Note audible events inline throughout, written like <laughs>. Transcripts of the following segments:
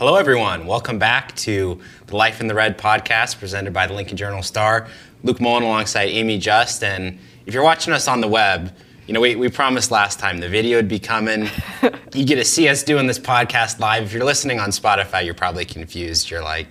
Hello, everyone. Welcome back to the Life in the Red podcast presented by the Lincoln Journal Star. Luke Mullin alongside Amie Just. And if you're watching us on the web, you know, we, we promised last time the video would be coming. <laughs> you get to see us doing this podcast live. If you're listening on Spotify, you're probably confused. You're like,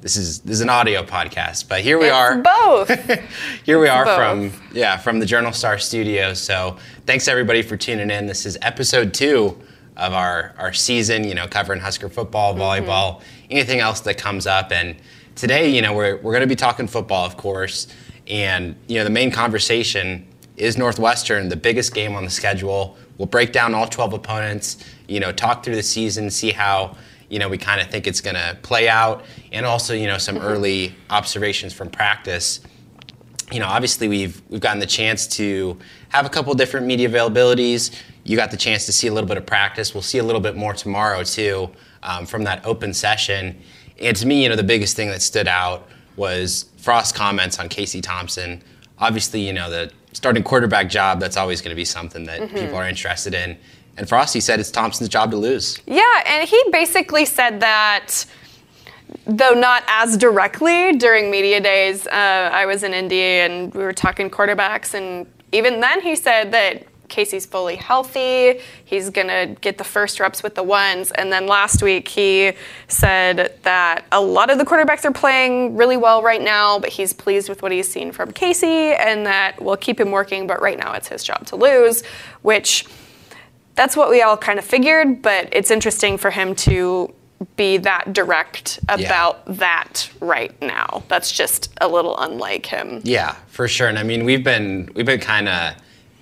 this is this is an audio podcast, but here we it's are. Both. <laughs> here we are both. from yeah from the Journal Star studio. So thanks everybody for tuning in. This is episode two of our, our season, you know, covering Husker football, mm-hmm. volleyball, anything else that comes up. And today, you know, we're, we're going to be talking football, of course. And, you know, the main conversation is Northwestern, the biggest game on the schedule. We'll break down all 12 opponents, you know, talk through the season, see how, you know, we kind of think it's going to play out, and also, you know, some mm-hmm. early observations from practice you know, obviously we've we've gotten the chance to have a couple different media availabilities. You got the chance to see a little bit of practice. We'll see a little bit more tomorrow too um, from that open session. And to me, you know, the biggest thing that stood out was Frost's comments on Casey Thompson. Obviously, you know, the starting quarterback job that's always going to be something that people are interested in. And Frosty said it's Thompson's job to lose. yeah, and he basically said that, though not as directly during media days. Uh, I was in Indy and we were talking quarterbacks, and even then he said that Casey's fully healthy. He's gonna get the first reps with the ones. And then last week he said that a lot of the quarterbacks are playing really well right now, but he's pleased with what he's seen from Casey, and that we'll keep him working. But right now it's his job to lose, which that's what we all kind of figured, but it's interesting for him to be that direct about that right now. That's just a little unlike him. Yeah, for sure. And I mean, we've been we've been kind of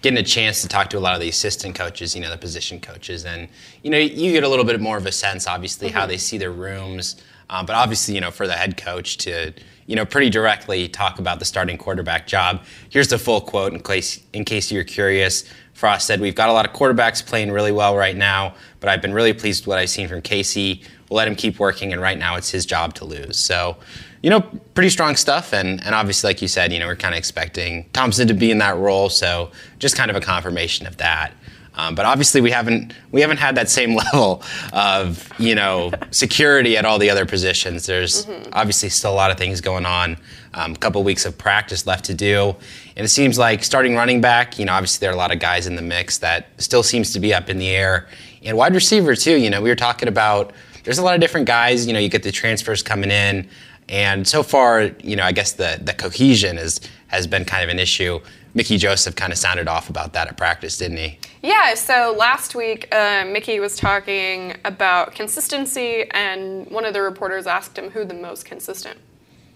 getting a chance to talk to a lot of the assistant coaches, you know, the position coaches, and you know, you get a little bit more of a sense, obviously, how they see their rooms. Um, but obviously, you know, for the head coach to you know pretty directly talk about the starting quarterback job. Here's the full quote in case in case you're curious. Frost said, "We've got a lot of quarterbacks playing really well right now, but I've been really pleased with what I've seen from Casey. We'll let him keep working, and right now it's his job to lose." So, you know, pretty strong stuff, and and obviously, like you said, you know, we're kind of expecting Thompson to be in that role, so just kind of a confirmation of that. Um, but obviously, we haven't we haven't had that same <laughs> level of you know security at all the other positions. There's obviously still a lot of things going on. Um, a couple weeks of practice left to do, and it seems like starting running back. You know, obviously there are a lot of guys in the mix that still seems to be up in the air, and wide receiver too. You know, we were talking about there's a lot of different guys. You know, you get the transfers coming in, and so far, you know, I guess the the cohesion is has been kind of an issue. Mickey Joseph kind of sounded off about that at practice, didn't he? Yeah, so last week, uh, Mickey was talking about consistency, and one of the reporters asked him who the most consistent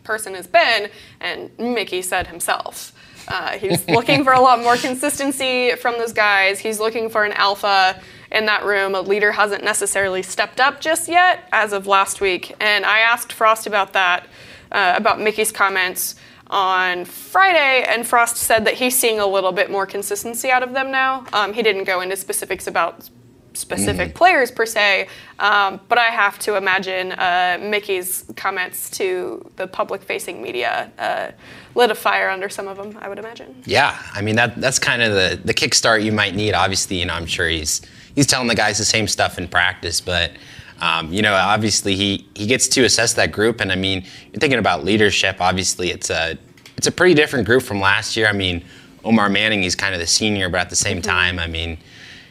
person has been, and Mickey said himself. Uh, he's looking for a lot more consistency from those guys. He's looking for an alpha in that room. A leader hasn't necessarily stepped up just yet as of last week. And I asked Frost about that, uh, about Mickey's comments on Friday, and Frost said that he's seeing a little bit more consistency out of them now. Um, he didn't go into specifics about specific players per se, um, but I have to imagine uh, Mickey's comments to the public-facing media uh, lit a fire under some of them. I would imagine. Yeah, I mean that that's kind of the the kickstart you might need. Obviously, you know, I'm sure he's he's telling the guys the same stuff in practice, but um, you know, obviously he he gets to assess that group, and I mean, you're thinking about leadership. Obviously, it's a it's a pretty different group from last year. I mean, Omar Manning, he's kind of the senior, but at the same time, I mean,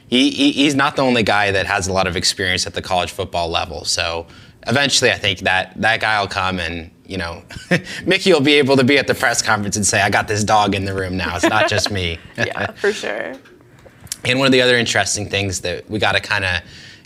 he, he he's not the only guy that has a lot of experience at the college football level. So eventually, I think that that guy will come and you know, <laughs> Mickey will be able to be at the press conference and say, "I got this dog in the room now. It's not just me." <laughs> Yeah, for sure. And one of the other interesting things that we got to kind of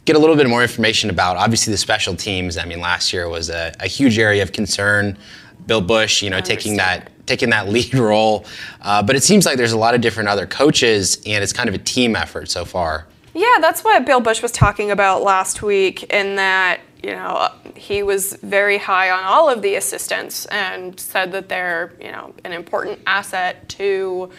get a little bit more information about, obviously the special teams. I mean, last year was a, a huge area of concern. Bill Busch, you know, taking that taking that <laughs> lead role, uh, but it seems like there's a lot of different other coaches, and it's kind of a team effort so far. Yeah, that's what Bill Busch was talking about last week, in that, you know, he was very high on all of the assistants and said that they're, you know, an important asset to,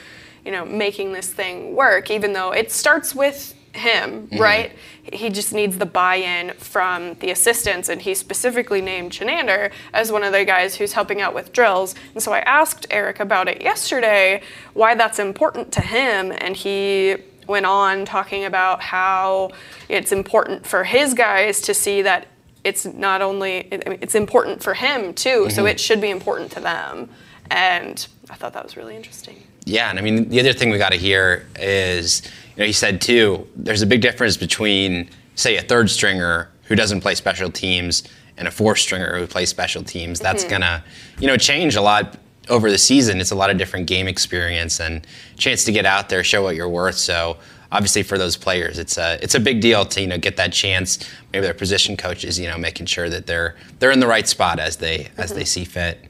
you know, making this thing work, even though it starts with him, mm-hmm. right? He just needs the buy-in from the assistants, and he specifically named Chinander as one of the guys who's helping out with drills. And so I asked Erik about it yesterday, why that's important to him, and he went on talking about how it's important for his guys to see that it's not only it's important for him too, so mm-hmm. it should be important to them. And I thought that was really interesting. Yeah, and I mean the other thing we got to hear is, you know, he said too. There's a big difference between, say, a third stringer who doesn't play special teams and a fourth stringer who plays special teams. That's mm-hmm. gonna, you know, change a lot over the season. It's a lot of different game experience and chance to get out there, show what you're worth. So obviously for those players, it's a it's a big deal to you know get that chance. Maybe their position coaches, you know, making sure that they're they're in the right spot as they as they mm-hmm. see fit.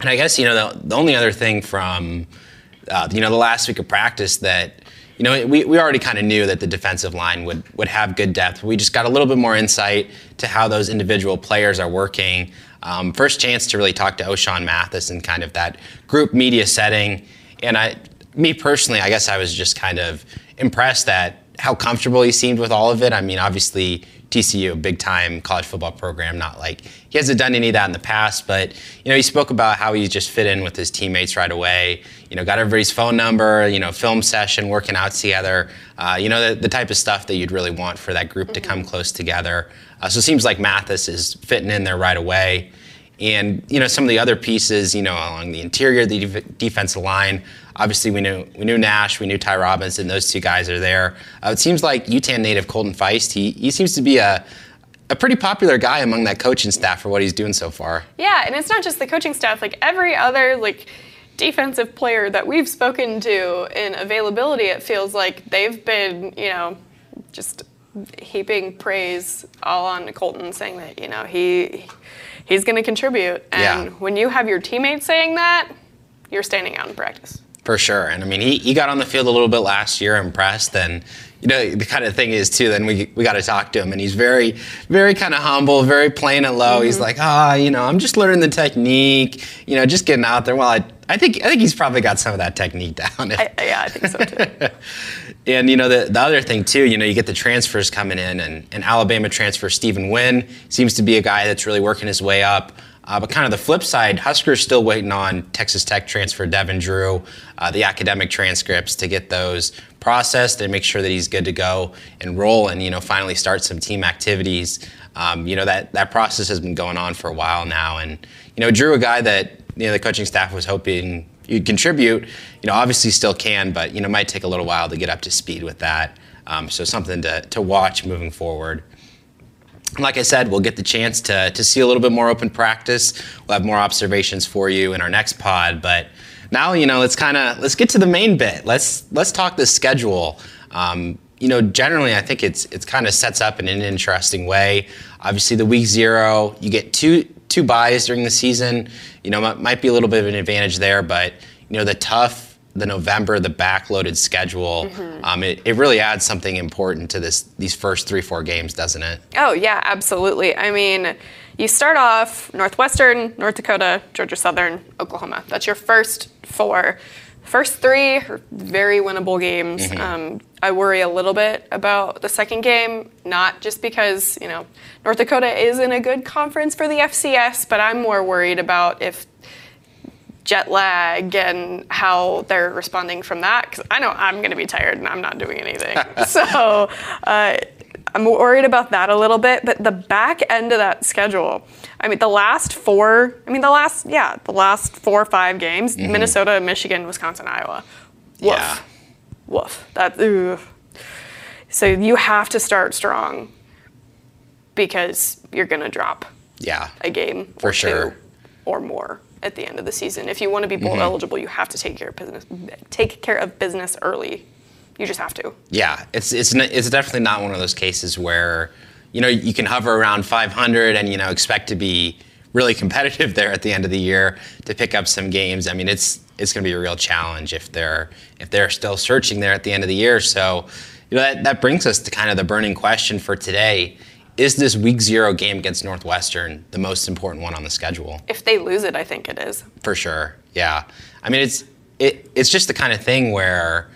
And I guess you know the, the only other thing from uh, you know the last week of practice that you know we, we already kind of knew that the defensive line would would have good depth. We just got a little bit more insight to how those individual players are working. Um, first chance to really talk to Ochaun Mathis in kind of that group media setting, and I, me personally, I guess I was just kind of impressed at how comfortable he seemed with all of it. I mean, obviously TCU, big time college football program, not like he hasn't done any of that in the past, but you know, he spoke about how he just fit in with his teammates right away. You know, got everybody's phone number, you know, film session, working out together, uh, you know, the, the type of stuff that you'd really want for that group to come close together. Uh, so it seems like Mathis is fitting in there right away. And you know some of the other pieces, you know, along the interior, the def- defensive line. Obviously, we knew we knew Nash, we knew Ty Robinson. Those two guys are there. Uh, it seems like UTAN native Colton Feist. He he seems to be a a pretty popular guy among that coaching staff for what he's doing so far. Yeah, and it's not just the coaching staff, like every other like defensive player that we've spoken to in availability, it feels like they've been, you know, just heaping praise all on Colton, saying that, you know, he he's gonna contribute. And Yeah. when you have your teammates saying that, you're standing out in practice. For sure. And I mean, he, he got on the field a little bit last year, impressed. And, you know, the kind of thing is, too, then we, we got to talk to him. And he's very, very kind of humble, very plain and low. He's like, ah, you know, I'm just learning the technique, you know, just getting out there. Well, I, I think I think he's probably got some of that technique <laughs> down. I, yeah, I think so too. <laughs> And you know the, the other thing too, you know you get the transfers coming in, and, and Alabama transfer Stephon Wynn seems to be a guy that's really working his way up. Uh, but kind of the flip side, Huskers still waiting on Texas Tech transfer Devin Drew, uh, the academic transcripts to get those processed and make sure that he's good to go enroll and you know finally start some team activities. Um, you know that that process has been going on for a while now, and you know Drew, a guy that you know the coaching staff was hoping you'd contribute. You know, obviously still can, but you know, might take a little while to get up to speed with that. Um, so something to, to watch moving forward. Like I said, we'll get the chance to, to see a little bit more open practice. We'll have more observations for you in our next pod. But now, you know, let's kind of let's get to the main bit. Let's let's talk the schedule. Um, you know, generally, I think it's it's kind of sets up in an interesting way. Obviously, the week zero, you get two two buys during the season. You know, might, might be a little bit of an advantage there, but you know, the tough, the November, the backloaded schedule, um, it, it really adds something important to this these first three four games, doesn't it? Oh, yeah, absolutely. I mean, you start off Northwestern, North Dakota, Georgia Southern, Oklahoma. That's your first four. First three are very winnable games. Um, I worry a little bit about the second game, not just because, you know, North Dakota is in a good conference for the FCS, but I'm more worried about if jet lag and how they're responding from that because I know I'm going to be tired and I'm not doing anything. <laughs> so uh, I'm worried about that a little bit. But the back end of that schedule, I mean, the last four, I mean, the last, yeah, the last four or five games Minnesota, Michigan, Wisconsin, Iowa. Woof. Yeah. Woof. That, ugh. So you have to start strong because you're going to drop Yeah. a game For or sure. or more at the end of the season. If you want to be bowl mm-hmm. eligible, you have to take care of business. Take care of business early. You just have to. Yeah, it's it's it's definitely not one of those cases where you know you can hover around 500 and you know expect to be really competitive <laughs> there at the end of the year to pick up some games. I mean, it's it's going to be a real challenge if they're if they're still searching there at the end of the year. So, you know that that brings us to kind of the burning question for today. Is this week zero game against Northwestern the most important one on the schedule? If they lose it, I think it is. For sure. Yeah. I mean, it's it, it's just the kind of thing where,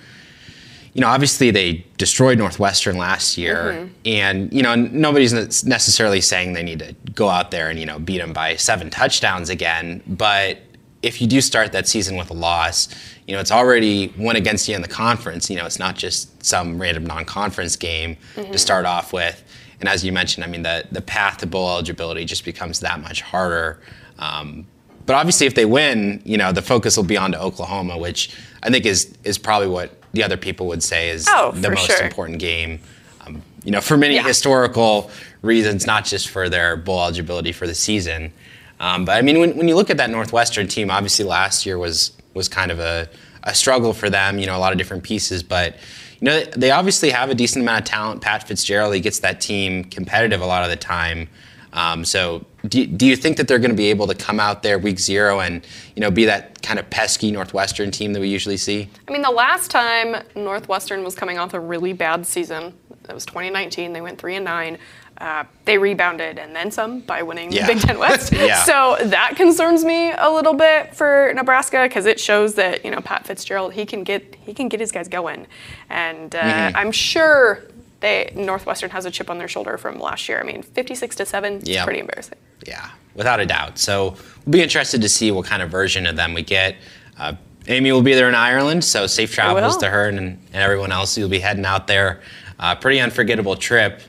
you know, obviously they destroyed Northwestern last year, mm-hmm. and you know nobody's necessarily saying they need to go out there and you know beat them by seven touchdowns again. But if you do start that season with a loss, you know it's already one against you in the conference. You know, it's not just some random non-conference game to mm-hmm. start off with. And as you mentioned, I mean the the path to bowl eligibility just becomes that much harder. Um, but obviously, if they win, you know the focus will be on to Oklahoma, which I think is is probably what the other people would say is Oh, the most sure. important game. Um, you know, for many Yeah. historical reasons, not just for their bowl eligibility for the season. Um, but I mean, when, when you look at that Northwestern team, obviously last year was was kind of a, a struggle for them. You know, a lot of different pieces, but you know they obviously have a decent amount of talent. Pat Fitzgerald, he gets that team competitive a lot of the time. Um, so, do, do you think that they're going to be able to come out there week zero and you know be that kind of pesky Northwestern team that we usually see? I mean, the last time Northwestern was coming off a really bad season, that was 2019. They went three and nine. Uh, they rebounded and then some by winning Yeah. the Big Ten <laughs> West. Yeah. So that concerns me a little bit for Nebraska because it shows that you know Pat Fitzgerald he can get he can get his guys going, and uh, Mm-hmm. I'm sure they Northwestern has a chip on their shoulder from last year. I mean, 56 to seven, Yeah. it's pretty embarrassing. Yeah, without a doubt. So we'll be interested to see what kind of version of them we get. Uh, Amie will be there in Ireland, so safe travels to her and, and everyone else who will be heading out there. Uh, pretty unforgettable trip.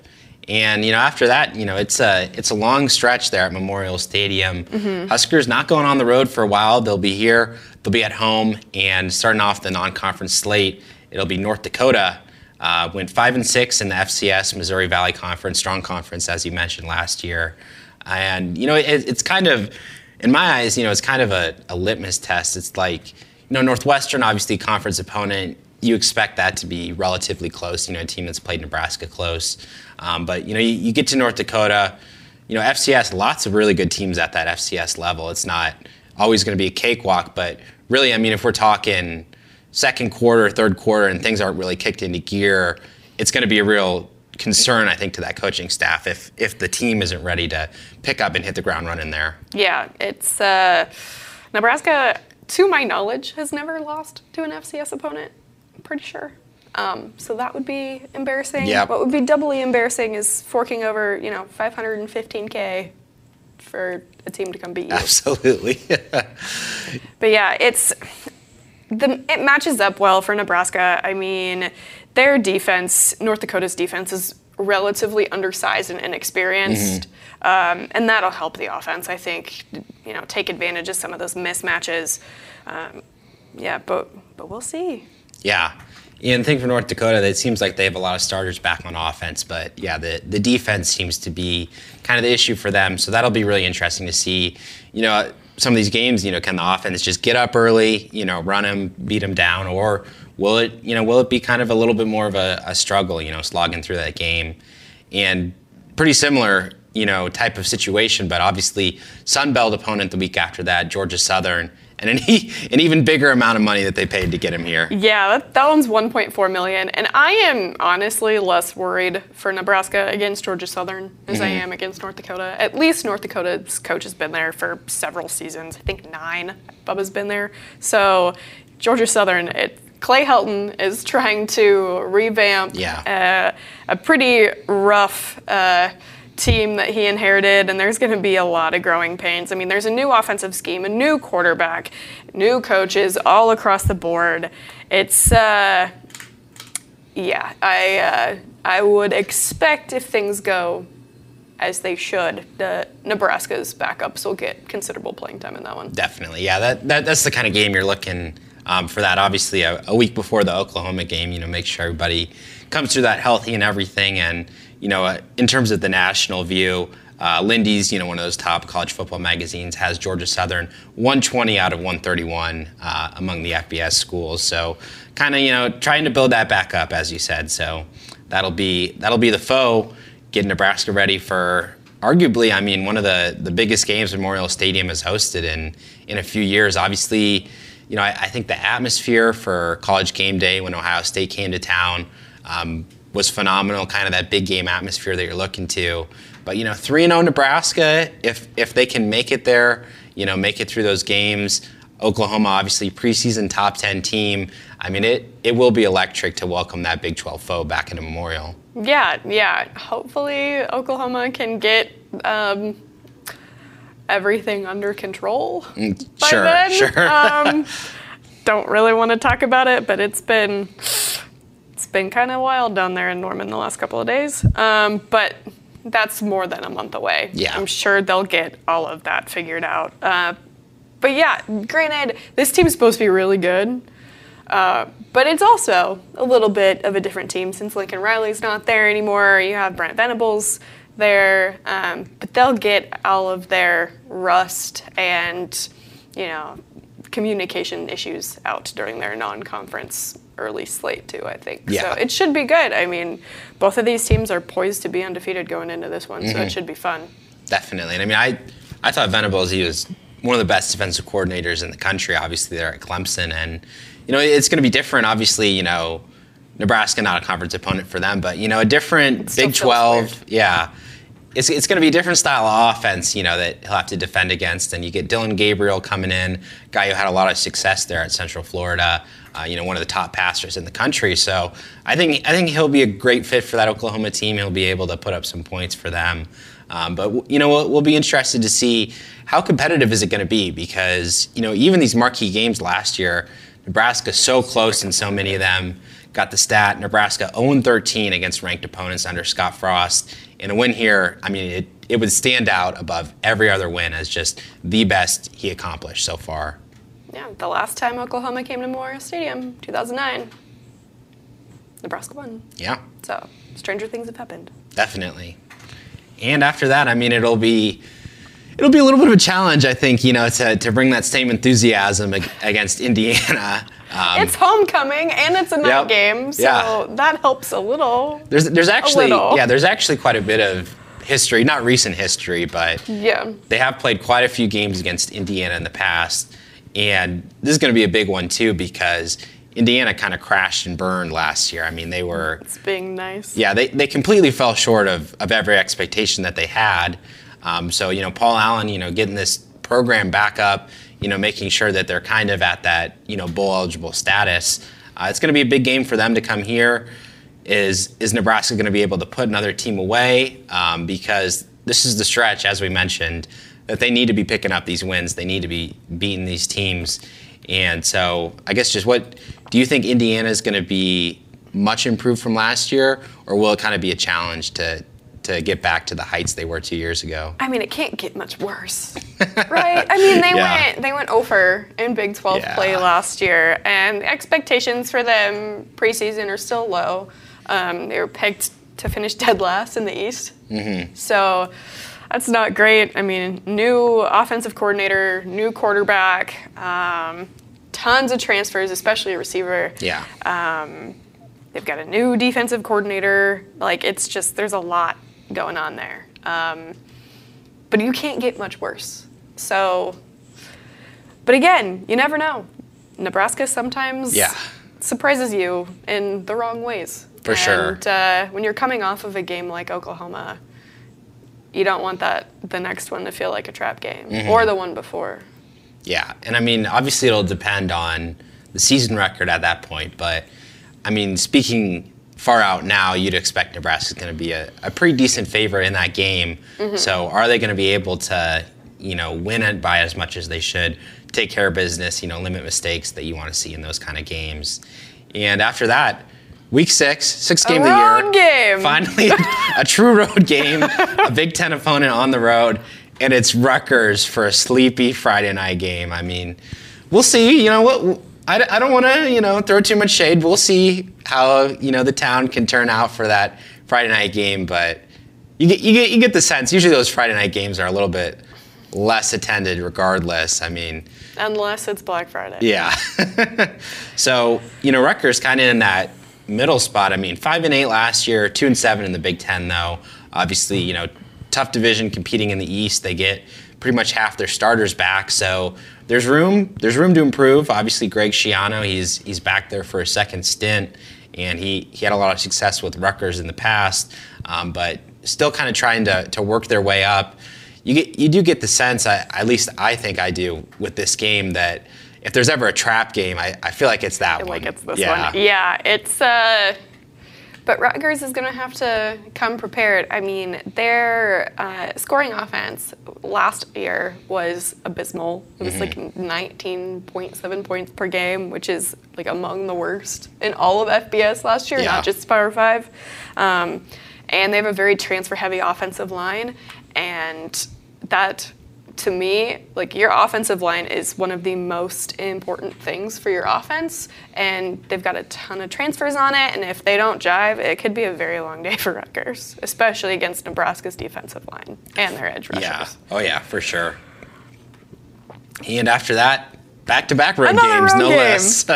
And you know, after that, you know, it's a it's a long stretch there at Memorial Stadium. Huskers not going on the road for a while. They'll be here. They'll be at home, and starting off the non-conference slate, it'll be North Dakota. Uh, went five and six in the FCS Missouri Valley Conference, strong conference as you mentioned last year, and you know it, it's kind of, in my eyes, you know it's kind of a, a litmus test. It's like you know Northwestern, obviously conference opponent. You expect that to be relatively close. You know a team that's played Nebraska close, um, but you know you, you get to North Dakota. You know FCS, lots of really good teams at that FCS level. It's not always going to be a cakewalk, but really, I mean, if we're talking second quarter, third quarter, and things aren't really kicked into gear, it's going to be a real concern, I think, to that coaching staff if if the team isn't ready to pick up and hit the ground running there. Yeah, it's uh, Nebraska, to my knowledge, has never lost to an FCS opponent. I'm pretty sure. Um, so that would be embarrassing. Yeah. What would be doubly embarrassing is forking over, you know, 515k for a team to come beat you. Absolutely. <laughs> But yeah, it's the it matches up well for Nebraska. I mean, their defense, North Dakota's defense, is relatively undersized and inexperienced, um, and that'll help the offense. I think, you know, take advantage of some of those mismatches. Um, yeah, but but we'll see. Yeah. And thing for North Dakota, it seems like they have a lot of starters back on offense, but yeah, the, the defense seems to be kind of the issue for them. So that'll be really interesting to see. You know, some of these games, you know, can the offense just get up early, you know, run them, beat them down, or will it, you know, will it be kind of a little bit more of a, a struggle, you know, slogging through that game? And pretty similar, you know, type of situation, but obviously Sun Belt opponent the week after that, Georgia Southern, and an, e- an even bigger amount of money that they paid to get him here. Yeah, that, that one's 1.4 million, and I am honestly less worried for Nebraska against Georgia Southern as I am against North Dakota. At least North Dakota's coach has been there for several seasons. I think nine. Bubba's been there. So Georgia Southern, it, Clay Helton is trying to revamp Yeah. uh, a pretty rough. Uh, team that he inherited, and there's going to be a lot of growing pains. I mean, there's a new offensive scheme, a new quarterback, new coaches all across the board. It's, uh, yeah, I, uh, I would expect if things go as they should, the Nebraska's backups will get considerable playing time in that one. Definitely, yeah. That, that that's the kind of game you're looking um, for. That obviously a, a week before the Oklahoma game, you know, make sure everybody comes through that healthy and everything. And you know, uh, in terms of the national view, uh, Lindy's, you know, one of those top college football magazines has Georgia Southern 120 out of 131 uh, among the FBS schools. So, kind of, you know, trying to build that back up, as you said. So, that'll be that'll be the foe, getting Nebraska ready for arguably, I mean, one of the, the biggest games Memorial Stadium has hosted in in a few years. Obviously, you know, I, I think the atmosphere for College Game Day when Ohio State came to town um, was phenomenal. Kind of that big game atmosphere that you're looking to. But you know, three and zero Nebraska, if if they can make it there, you know, make it through those games. Oklahoma, obviously preseason top ten team. I mean, it it will be electric to welcome that Big 12 foe back into Memorial. Yeah, yeah. Hopefully, Oklahoma can get um, everything under control by Mm, sure, then. sure. Um, <laughs> don't really want to talk about it, but it's been it's been kind of wild down there in Norman the last couple of days. Um, but that's more than a month away. Yeah. I'm sure they'll get all of that figured out. Uh, but yeah, granted, this team's supposed to be really good. Uh, but it's also a little bit of a different team since Lincoln Riley's not there anymore. You have Brent Venables there, um, but they'll get all of their rust and you know communication issues out during their non-conference early slate too. I think Yeah. so. It should be good. I mean, both of these teams are poised to be undefeated going into this one, so it mm-hmm. should be fun. Definitely. And I mean, I, I thought Venables, he was one of the best defensive coordinators in the country, obviously, there at Clemson. And, you know, it's going to be different. Obviously, you know, Nebraska, not a conference opponent for them, but, you know, a different Big 12. weird. Yeah. It's, it's going to be a different style of offense, you know, that he'll have to defend against. And you get Dillon Gabriel coming in, guy who had a lot of success there at Central Florida, uh, you know, one of the top passers in the country. So I think I think he'll be a great fit for that Oklahoma team. He'll be able to put up some points for them. Um, but you know, we'll, we'll be interested to see how competitive is it going to be because you know even these marquee games last year, Nebraska so close in so many of them. Got the stat Nebraska 0-13 against ranked opponents under Scott Frost. In a win here, I mean, it, it would stand out above every other win as just the best he accomplished so far. Yeah, the last time Oklahoma came to Memorial Stadium, 2009, Nebraska won. Yeah. So stranger things have happened. Definitely. And after that, I mean, it'll be it'll be a little bit of a challenge, I think, you know, to, to bring that same enthusiasm ag- against Indiana. <laughs> Um, it's homecoming and it's a night Yep. game, so Yeah. that helps a little. there's there's actually yeah, there's actually quite a bit of history, not recent history, but Yeah. they have played quite a few games against Indiana in the past, and this is going to be a big one too because Indiana kind of crashed and burned last year. I mean, they were It's being nice. yeah, they, they completely fell short of, of every expectation that they had. Um, so, you know, Paul Allen, you know, getting this program back up, you know, making sure that they're kind of at that, you know, bowl eligible status. Uh, it's going to be a big game for them to come here. Is is Nebraska going to be able to put another team away? Um, because this is the stretch, as we mentioned, that they need to be picking up these wins. They need to be beating these teams. And so, I guess just what do you think Indiana is going to be much improved from last year, or will it kind of be a challenge to to get back to the heights they were two years ago? I mean, it can't get much worse, <laughs> right? I mean, they Yeah. went they went over in Big 12 Yeah. play last year, and expectations for them preseason are still low. Um, they were picked to finish dead last in the East, Mm-hmm. so that's not great. I mean, new offensive coordinator, new quarterback, um, tons of transfers, especially a receiver. Yeah. They've got a new defensive coordinator. Like it's just there's a lot going on there. Um, but you can't get much worse. So, but again, you never know. Nebraska sometimes Yeah. surprises you in the wrong ways. For sure. And uh, when you're coming off of a game like Oklahoma, you don't want that the next one to feel like a trap game Mm-hmm. or the one before. Yeah, and I mean, obviously it'll depend on the season record at that point, but I mean, speaking far out now, you'd expect Nebraska's going to be a, a pretty decent favorite in that game. So, are they going to be able to, you know, win it by as much as they should, take care of business, you know, limit mistakes that you want to see in those kind of games? And after that, week six, sixth game of the year, road game. finally a, a true road game, a Big Ten opponent on the road, and it's Rutgers for a sleepy Friday night game. I mean, we'll see. You know what? I, I don't want to you know throw too much shade. We'll see how you know the town can turn out for that Friday night game, but you get you get you get the sense. Usually those Friday night games are a little bit less attended, regardless. I mean. Unless it's Black Friday. Yeah. <laughs> so, you know, Rutgers kind of in that middle spot. I mean, five and eight last year, two and seven in the Big Ten, though. Obviously, you know, tough division competing in the East. They get pretty much half their starters back, so there's room. There's room to improve. Obviously, Greg Schiano, he's he's back there for a second stint, and he he had a lot of success with Rutgers in the past, um, but still kind of trying to to work their way up you get you do get the sense, I, at least I think I do, with this game that if there's ever a trap game, I, I feel like it's that feel one. like it's this yeah. one. Yeah, it's uh but Rutgers is going to have to come prepared. I mean, their uh, scoring offense last year was abysmal. It was like 19.7 points per game, which is like among the worst in all of FBS last year, Yeah. not just Power Five. Um, and they have a very transfer heavy offensive line, and that to me, like your offensive line is one of the most important things for your offense, and they've got a ton of transfers on it. And if they don't jive, it could be a very long day for <laughs> Rutgers, especially against Nebraska's defensive line and their edge rushers. Yeah. Oh yeah, for sure. And after that, back-to-back road Another games, road no game. less. <laughs> so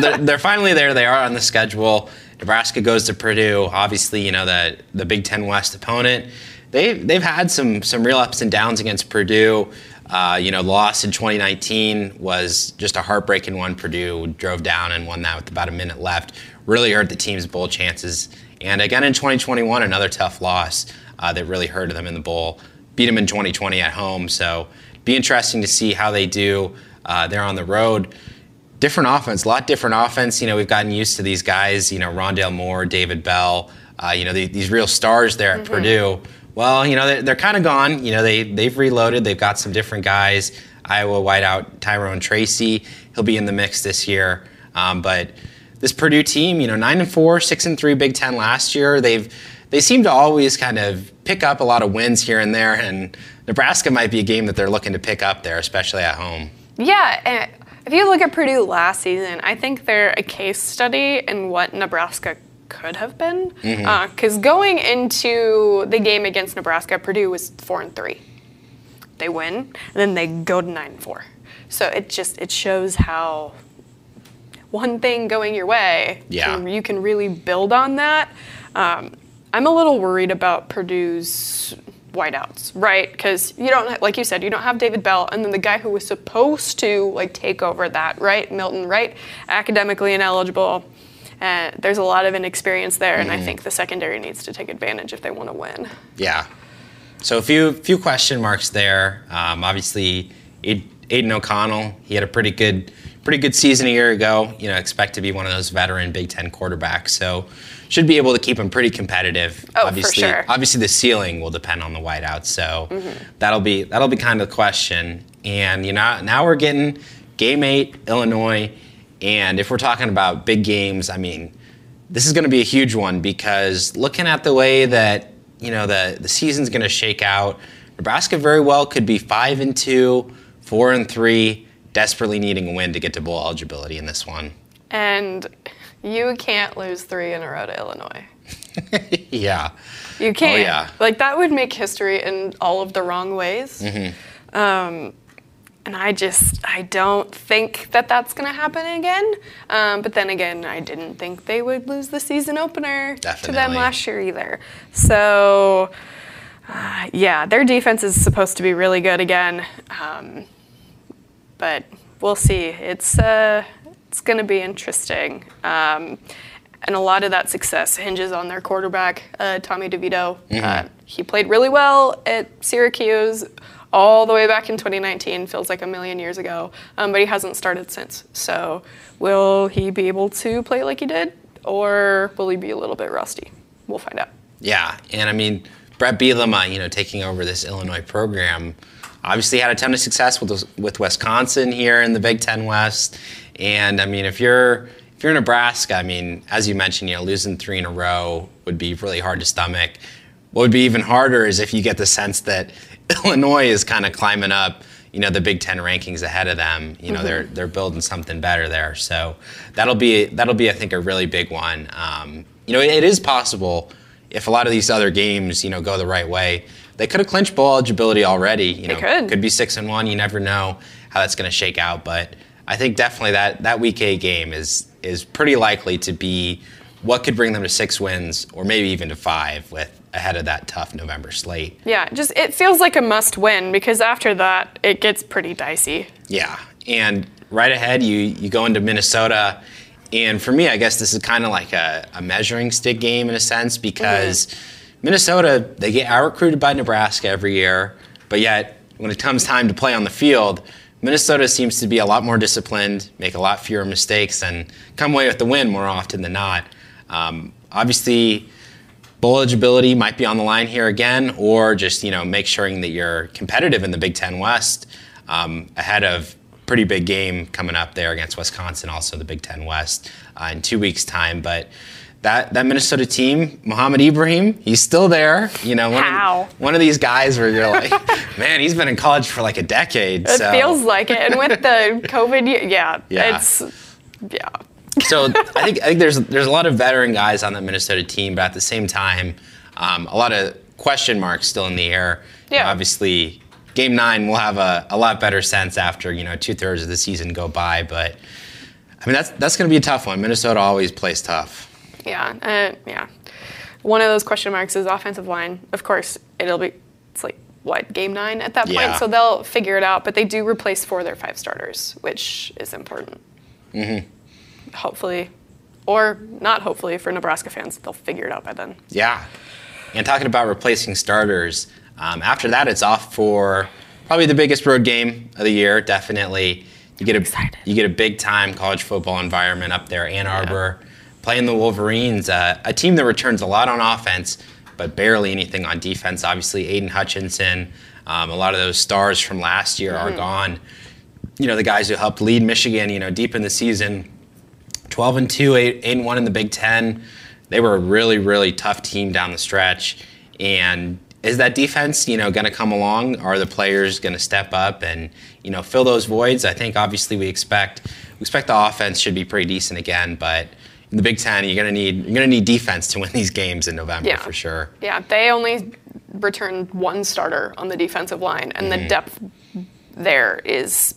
they're, they're finally there. They are on the schedule. Nebraska goes to Purdue. Obviously, you know the the Big Ten West opponent. They they've had some some real ups and downs against Purdue. Uh, you know, loss in 2019 was just a heartbreaking one. Purdue drove down and won that with about a minute left. Really hurt the team's bowl chances. And again in 2021, another tough loss uh, that really hurt them in the bowl. Beat them in 2020 at home. So be interesting to see how they do. Uh, they're on the road. Different offense, a lot different offense. You know, we've gotten used to these guys. You know, Rondale Moore, David Bell. Uh, you know, the, these real stars there at Purdue. Well, you know, they're, they're kind of gone. You know, they they've reloaded. They've got some different guys. Iowa wideout Tyrone Tracy. He'll be in the mix this year. Um, but this Purdue team, you know, nine and four, six and three Big Ten last year. They've they seem to always kind of pick up a lot of wins here and there, and Nebraska might be a game that they're looking to pick up there, especially at home. Yeah, if you look at Purdue last season, I think they're a case study in what Nebraska could have been. Because going into the game against Nebraska, Purdue was four and three. They win, and then they go to nine and four. So it just it shows how one thing going your way, Yeah. you can really build on that. Um, I'm a little worried about Purdue's wideouts, right? Because you don't, like you said, you don't have David Bell, and then the guy who was supposed to like take over that, right? Milton Wright? Academically ineligible. Uh, there's a lot of inexperience there, and I think the secondary needs to take advantage if they want to win. Yeah. So a few few question marks there. Um, obviously, Aid- Aidan O'Connell, he had a pretty good pretty good season a year ago. You know, expect to be one of those veteran Big Ten quarterbacks. So should be able to keep him pretty competitive. Oh, for obviously, sure. Obviously, the ceiling will depend on the wideouts. So Mm-hmm. that'll be that'll be kind of the question. And you know, now we're getting game eight, Illinois. And if we're talking about big games, I mean, this is going to be a huge one because looking at the way that you know the the season's going to shake out, Nebraska very well could be five and two, four and three, desperately needing a win to get to bowl eligibility in this one. And you can't lose three in a row to Illinois. <laughs> yeah, You can't. yeah. Like that would make history in all of the wrong ways. Um, and I just I don't think that that's going to happen again. Um, but then again, I didn't think they would lose the season opener to them last year either. So. Uh, yeah, their defense is supposed to be really good again, um, but we'll see. It's uh, it's going to be interesting, um, and a lot of that success hinges on their quarterback, uh, Tommy DeVito. Uh, he played really well at Syracuse all the way back in 2019. Feels like a million years ago, um, but he hasn't started since. So, will he be able to play like he did, or will he be a little bit rusty? We'll find out. Yeah, and I mean Bret Bielema, you know, taking over this Illinois program, obviously had a ton of success with with Wisconsin here in the Big Ten West, and I mean if you're if you're Nebraska, I mean as you mentioned, you know, losing three in a row would be really hard to stomach. What would be even harder is if you get the sense that Illinois is kind of climbing up, you know, the Big Ten rankings ahead of them. You know, they're they're building something better there. So that'll be that'll be I think a really big one. Um, you know, it, it is possible if a lot of these other games, you know, go the right way. They could have clinched bowl eligibility already. You know, could. could be six and one. You never know how that's going to shake out, but I think definitely that that week eight game is is pretty likely to be what could bring them to six wins or maybe even to five with ahead of that tough November slate. Yeah, just it feels like a must win because after that it gets pretty dicey. Yeah, and right ahead you you go into Minnesota, and for me, I guess this is kind of like a, a measuring stick game in a sense because mm-hmm. Minnesota they get out recruited by Nebraska every year, but yet when it comes time to play on the field, Minnesota seems to be a lot more disciplined, make a lot fewer mistakes, and come away with the win more often than not. Um, obviously, bowl eligibility might be on the line here again, or just you know make sure that you're competitive in the Big Ten West um, ahead of pretty big game coming up there against Wisconsin, also the Big Ten West uh, in two weeks' time. But that that Minnesota team, Mohamed Ibrahim, he's still there. You know, one How? Of, one of these guys where you're like, <laughs> man, he's been in college for like a decade. It so. feels like it. And with the <laughs> COVID, yeah, Yeah. it's yeah. So I think I think there's there's a lot of veteran guys on that Minnesota team, but at the same time, um, a lot of question marks still in the air. You know, Yeah. obviously, game nine we'll have a, a lot better sense after you know two thirds of the season go by. But I mean that's that's going to be a tough one. Minnesota always plays tough. Yeah, uh, yeah. One of those question marks is offensive line. Of course, it'll be. It's like what game nine at that point, Yeah. so they'll figure it out. But they do replace four of their five starters, which is important. Mm-hmm. Hopefully, or not hopefully for Nebraska fans, they'll figure it out by then. Yeah. And talking about replacing starters, um, after that, it's off for probably the biggest road game of the year. Definitely, you get a Excited. you get a big time college football environment up there, Ann Arbor, playing the Wolverines, uh, a team that returns a lot on offense, but barely anything on defense. Obviously, Aidan Hutchinson, um, a lot of those stars from last year are gone. You know, the guys who helped lead Michigan, you know, deep in the season. 12 and 2, 8, 8 and 1 in the Big Ten. They were a really, really tough team down the stretch. And is that defense, you know, going to come along? Are the players going to step up and, you know, fill those voids? I think obviously we expect we expect the offense should be pretty decent again, but in the Big Ten, you're going to need you're going to need defense to win these games in November Yeah. for sure. Yeah, they only returned one starter on the defensive line, and Mm-hmm. the depth there is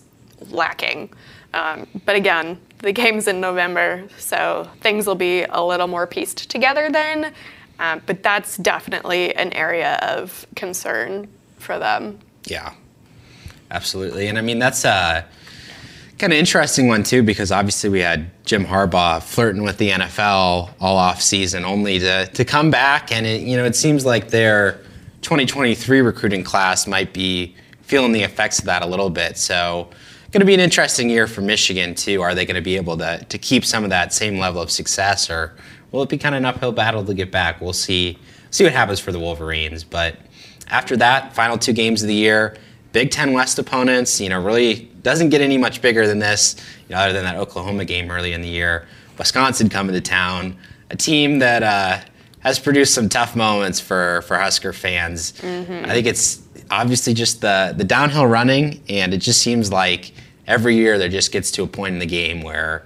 lacking. Um, but again, the game's in November, so things will be a little more pieced together then. Um, but that's definitely an area of concern for them. Yeah, absolutely. And I mean, that's a kind of interesting one, too, because obviously we had Jim Harbaugh flirting with the NFL all off season, only to, to come back. And, it, you know, it seems like their 2023 recruiting class might be feeling the effects of that a little bit. So, going to be an interesting year for Michigan, too. Are they going to be able to, to keep some of that same level of success, or will it be kind of an uphill battle to get back? We'll see. See what happens for the Wolverines. But after that, final two games of the year, Big Ten West opponents. You know, really doesn't get any much bigger than this. You know, other than that Oklahoma game early in the year, Wisconsin coming to town, a team that uh, has produced some tough moments for for Husker fans. I think it's obviously just the the downhill running, and it just seems like every year there just gets to a point in the game where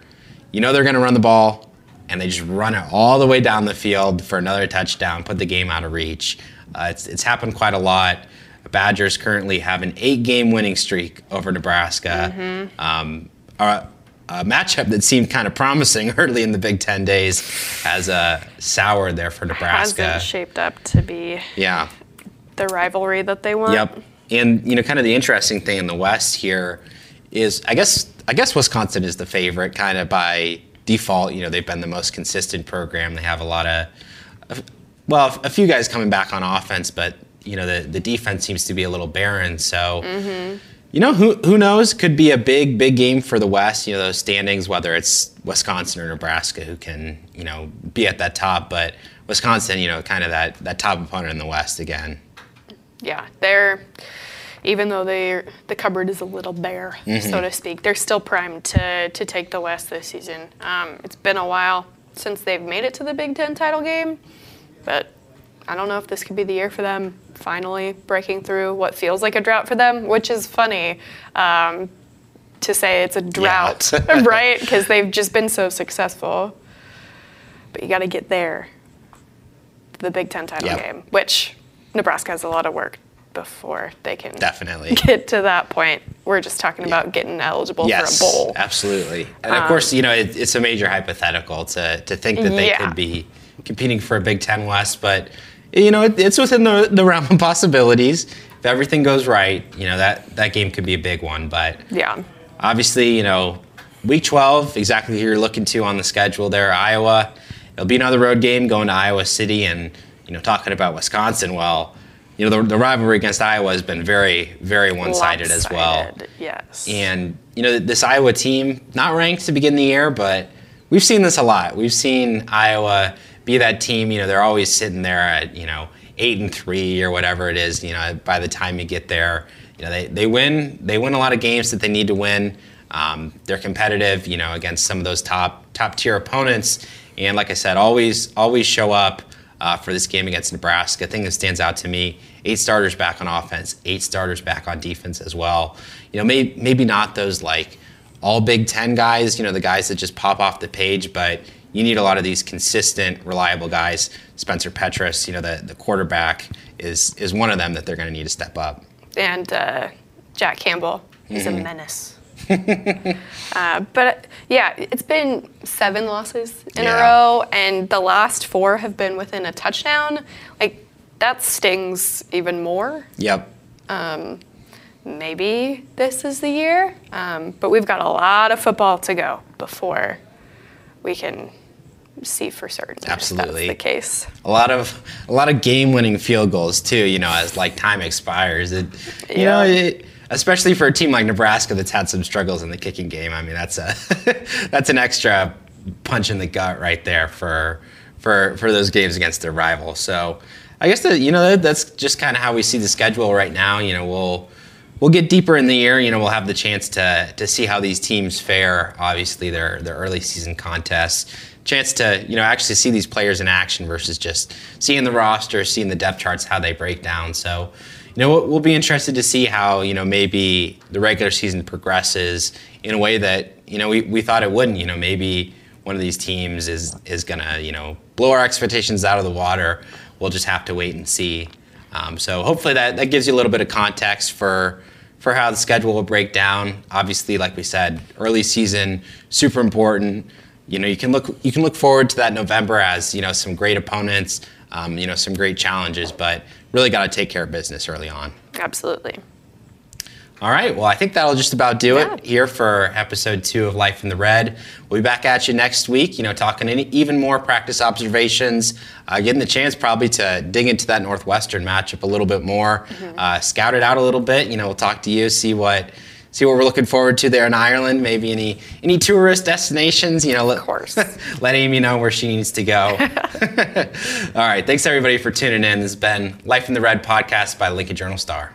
you know they're going to run the ball and they just run it all the way down the field for another touchdown, put the game out of reach. Uh, it's, it's happened quite a lot. Badgers currently have an eight game winning streak over Nebraska. Um, a, a matchup that seemed kind of promising <laughs> early in the Big Ten days has uh, soured there for Nebraska. Hasn't shaped up to be yeah. The rivalry that they want. Yep. And you know, kind of the interesting thing in the West here is, I guess, I guess Wisconsin is the favorite, kind of by default. You know, they've been the most consistent program. They have a lot of, well, a few guys coming back on offense, but you know, the the defense seems to be a little barren. So. Mm-hmm. You know who who knows? Could be a big big game for the West. You know those standings, whether it's Wisconsin or Nebraska, who can you know be at that top. But Wisconsin, you know, kind of that that top opponent in the West again. Yeah, they're even though they the cupboard is a little bare, Mm-hmm. so to speak, they're still primed to to take the West this season. Um, it's been a while since they've made it to the Big Ten title game, but I don't know if this could be the year for them finally breaking through what feels like a drought for them, which is funny. Um, to say it's a drought, <laughs> right? Because they've just been so successful. But you got to get there, the Big Ten title Yep. game, which Nebraska has a lot of work before they can Definitely. <laughs> get to that point. We're just talking about getting eligible yes, for a bowl. Absolutely. And of course, you know, it, it's a major hypothetical to, to think that they Yeah. could be competing for a Big Ten West, but you know, it, it's within the, the realm of possibilities. If everything goes right, you know, that, that game could be a big one. But Yeah. obviously, you know, week 12, exactly who you're looking to on the schedule there, Iowa. It'll be another road game going to Iowa City and, you know, talking about Wisconsin. Well, you know, the, the rivalry against Iowa has been very, very one sided as well. Yes. And you know, this Iowa team, not ranked to begin the year, but we've seen this a lot. We've seen Iowa be that team. You know, they're always sitting there at you know eight and three or whatever it is. You know, by the time you get there, you know they, they win. They win a lot of games that they need to win. Um, they're competitive, you know, against some of those top top tier opponents. And like I said, always always show up uh, for this game against Nebraska. The thing that stands out to me: eight starters back on offense, eight starters back on defense as well. You know, maybe maybe not those like all Big Ten guys. You know, the guys that just pop off the page, but you need a lot of these consistent, reliable guys. Spencer Petras, you know, the, the quarterback is is one of them that they're going to need to step up. And uh, Jack Campbell, he's a menace. <laughs> uh, but yeah, it's been seven losses in Yeah. a row, and the last four have been within a touchdown. Like that stings even more. Yep. Maybe this is the year, um, but we've got a lot of football to go before we can see for certain Absolutely. if that's the case. a lot of a lot of game-winning field goals too. You know, as like time expires, it, you Yeah. know, it, especially for a team like Nebraska that's had some struggles in the kicking game. I mean, that's a <laughs> that's an extra punch in the gut right there for for for those games against their rival. So, I guess that you know that's just kind of how we see the schedule right now. You know, we'll. We'll get deeper in the year. You know, we'll have the chance to to see how these teams fare. Obviously, their their early season contests. Chance to you know actually see these players in action versus just seeing the roster, seeing the depth charts, how they break down. So, you know, we'll, be interested to see how you know maybe the regular season progresses in a way that you know we, we thought it wouldn't. You know, maybe one of these teams is is gonna you know blow our expectations out of the water. We'll just have to wait and see. Um, so hopefully that, that gives you a little bit of context for for how the schedule will break down. Obviously, like we said, early season super important. You know, you can look you can look forward to that November as you know some great opponents, um, you know some great challenges, but really got to take care of business early on. Absolutely. All right. Well, I think that'll just about do Yeah. it here for episode two of Life in the Red. We'll be back at you next week, you know, talking any, even more practice observations, uh, getting the chance probably to dig into that Northwestern matchup a little bit more, uh, scout it out a little bit. You know, we'll talk to you, see what. See what we're looking forward to there in Ireland. Maybe any any tourist destinations. You know, let, Of course. <laughs> let Amie know where she needs to go. <laughs> <laughs> All right. Thanks everybody for tuning in. This has been Life in the Red podcast by Lincoln Journal Star.